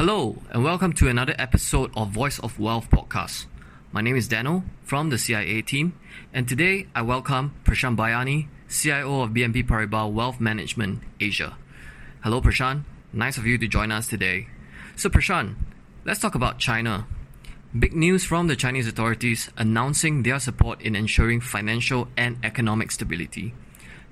Hello, and welcome to another episode of Voice of Wealth podcast. My name is Daniel from the CIA team, and today I welcome Prashant Bhayani, CIO of BNP Paribas Wealth Management Asia. Hello, Prashant. Nice of you to join us today. So, Prashant, let's talk about China. Big news from the Chinese authorities announcing their support in ensuring financial and economic stability.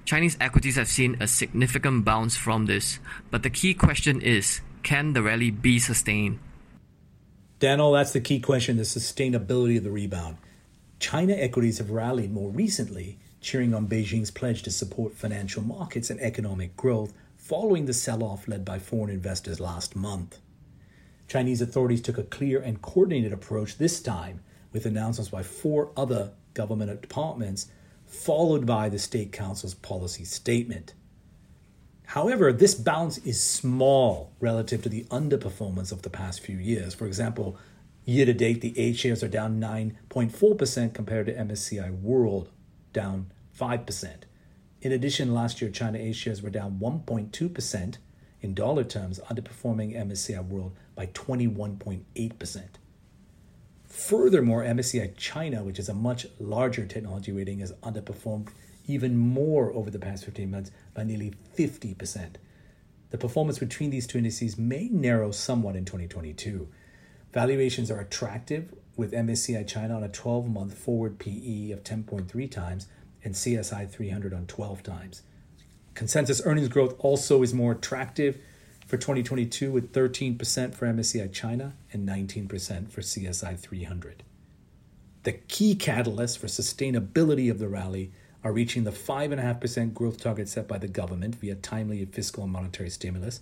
Chinese equities have seen a significant bounce from this, but the key question is can the rally be sustained? Daniel, that's the key question the sustainability of the rebound. China equities have rallied more recently, cheering on Beijing's pledge to support financial markets and economic growth following the sell off led by foreign investors last month. Chinese authorities took a clear and coordinated approach this time, with announcements by four other government departments, followed by the State Council's policy statement. However, this bounce is small relative to the underperformance of the past few years. For example, year to date, the A shares are down 9.4% compared to MSCI World, down 5%. In addition, last year, China A shares were down 1.2% in dollar terms, underperforming MSCI World by 21.8%. Furthermore, MSCI China, which is a much larger technology rating, has underperformed even more over the past 15 months by nearly 50%. The performance between these two indices may narrow somewhat in 2022. Valuations are attractive, with MSCI China on a 12 month forward PE of 10.3 times and CSI 300 on 12 times. Consensus earnings growth also is more attractive for 2022 with 13% for MSCI China and 19% for CSI 300. The key catalyst for sustainability of the rally are reaching the 5.5% growth target set by the government via timely fiscal and monetary stimulus,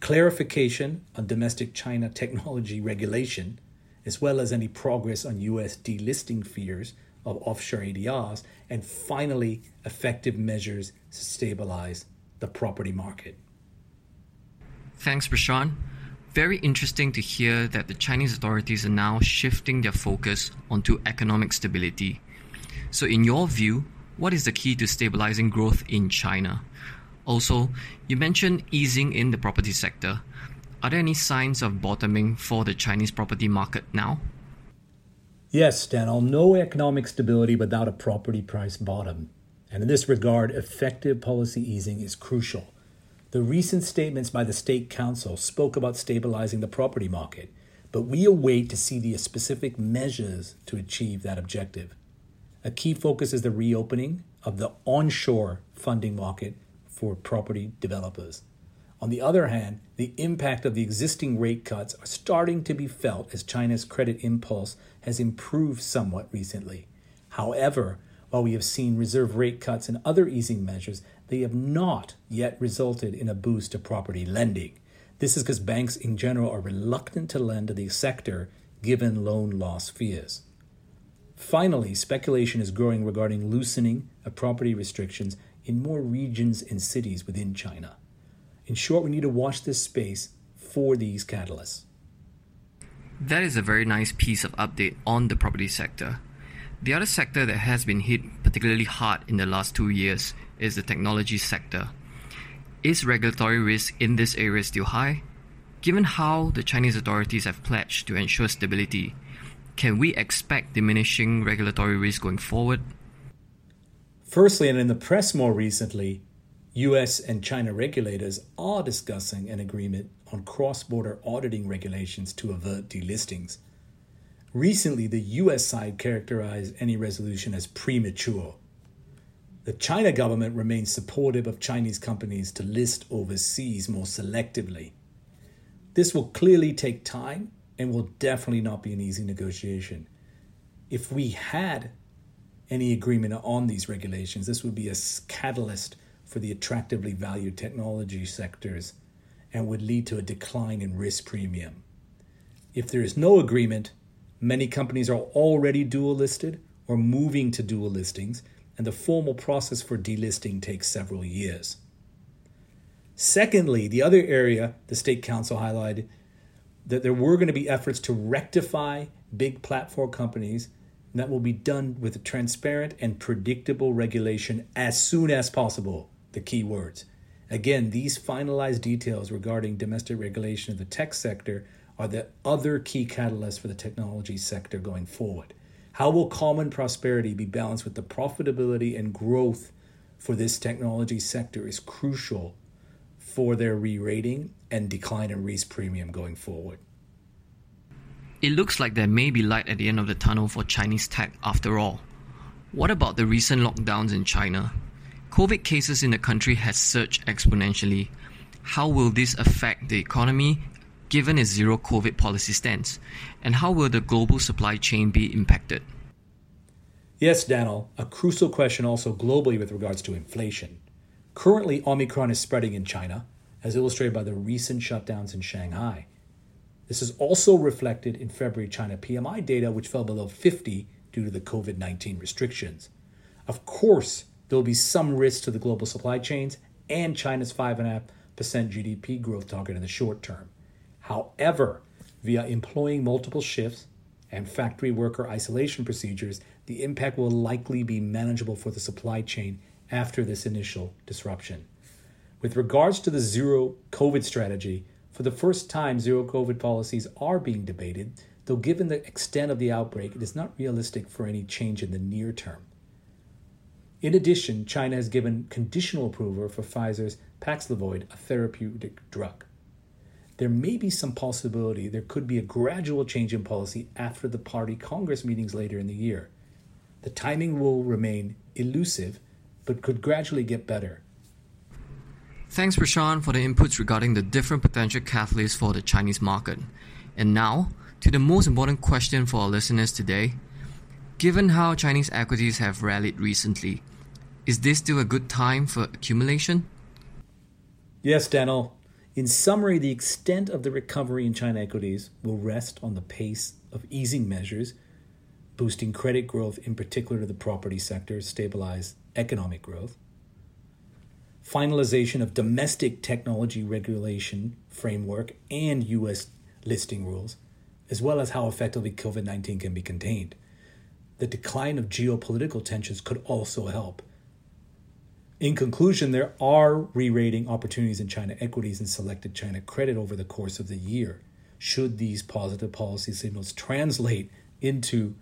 clarification on domestic China technology regulation, as well as any progress on US delisting fears of offshore ADRs, and finally, effective measures to stabilize the property market. Thanks, Prashant. Very interesting to hear that the Chinese authorities are now shifting their focus onto economic stability. So, in your view, what is the key to stabilizing growth in China? Also, you mentioned easing in the property sector. Are there any signs of bottoming for the Chinese property market now? Yes, Daniel, no economic stability without a property price bottom. And in this regard, effective policy easing is crucial. The recent statements by the State Council spoke about stabilizing the property market, but we await to see the specific measures to achieve that objective. A key focus is the reopening of the onshore funding market for property developers. On the other hand, the impact of the existing rate cuts are starting to be felt as China's credit impulse has improved somewhat recently. However, while we have seen reserve rate cuts and other easing measures, they have not yet resulted in a boost to property lending. This is because banks in general are reluctant to lend to the sector given loan loss fears. Finally, speculation is growing regarding loosening of property restrictions in more regions and cities within China. In short, we need to watch this space for these catalysts. That is a very nice piece of update on the property sector. The other sector that has been hit particularly hard in the last two years is the technology sector. Is regulatory risk in this area still high? Given how the Chinese authorities have pledged to ensure stability, can we expect diminishing regulatory risk going forward? Firstly, and in the press more recently, US and China regulators are discussing an agreement on cross border auditing regulations to avert delistings. Recently, the US side characterized any resolution as premature. The China government remains supportive of Chinese companies to list overseas more selectively. This will clearly take time and will definitely not be an easy negotiation. If we had any agreement on these regulations, this would be a catalyst for the attractively valued technology sectors and would lead to a decline in risk premium. If there is no agreement, many companies are already dual listed or moving to dual listings, and the formal process for delisting takes several years. Secondly, the other area the State Council highlighted that there were going to be efforts to rectify big platform companies, and that will be done with a transparent and predictable regulation as soon as possible. The key words. Again, these finalized details regarding domestic regulation of the tech sector are the other key catalysts for the technology sector going forward. How will common prosperity be balanced with the profitability and growth for this technology sector is crucial for their re rating and decline in risk premium going forward. It looks like there may be light at the end of the tunnel for Chinese tech after all. What about the recent lockdowns in China? COVID cases in the country has surged exponentially. How will this affect the economy given its zero COVID policy stance? And how will the global supply chain be impacted? Yes, Daniel, a crucial question also globally with regards to inflation. Currently, Omicron is spreading in China, as illustrated by the recent shutdowns in Shanghai. This is also reflected in February China PMI data, which fell below 50 due to the COVID 19 restrictions. Of course, there will be some risk to the global supply chains and China's 5.5% GDP growth target in the short term. However, via employing multiple shifts and factory worker isolation procedures, the impact will likely be manageable for the supply chain after this initial disruption. With regards to the zero COVID strategy, for the first time, zero COVID policies are being debated, though given the extent of the outbreak, it is not realistic for any change in the near term. In addition, China has given conditional approval for Pfizer's Paxlovid, a therapeutic drug. There may be some possibility there could be a gradual change in policy after the party Congress meetings later in the year. The timing will remain elusive, but could gradually get better. Thanks, Prashant, for the inputs regarding the different potential catalysts for the Chinese market. And now, to the most important question for our listeners today. Given how Chinese equities have rallied recently, is this still a good time for accumulation? Yes, Daniel. In summary, the extent of the recovery in China equities will rest on the pace of easing measures, boosting credit growth, in particular to the property sector, stabilize economic growth finalization of domestic technology regulation framework and U.S. listing rules, as well as how effectively COVID 19 can be contained. The decline of geopolitical tensions could also help. In conclusion, there are re rating opportunities in China equities and selected China credit over the course of the year, should these positive policy signals translate into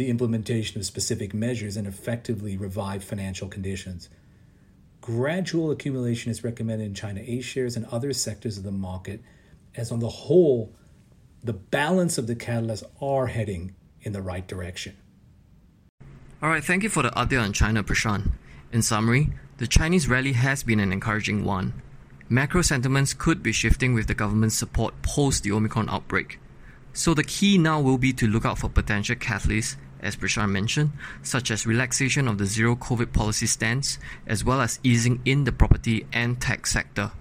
the implementation of specific measures and effectively revive financial conditions. Gradual accumulation is recommended in China A shares and other sectors of the market, as on the whole, the balance of the catalysts are heading in the right direction. All right, thank you for the update on China, Prashant. In summary, the Chinese rally has been an encouraging one. Macro sentiments could be shifting with the government's support post the Omicron outbreak. So the key now will be to look out for potential catalysts as Prashant mentioned, such as relaxation of the zero COVID policy stance, as well as easing in the property and tech sector.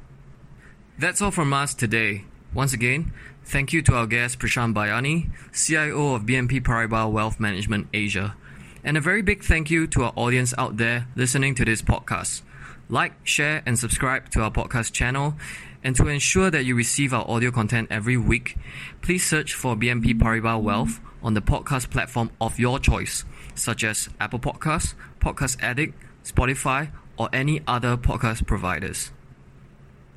That's all from us today. Once again, thank you to our guest Prashant Bhayani, CIO of BNP Paribas Wealth Management Asia. And a very big thank you to our audience out there listening to this podcast. Like, share, and subscribe to our podcast channel. And to ensure that you receive our audio content every week, please search for BNP Paribas Wealth on the podcast platform of your choice, such as Apple Podcasts, Podcast Addict, Spotify, or any other podcast providers.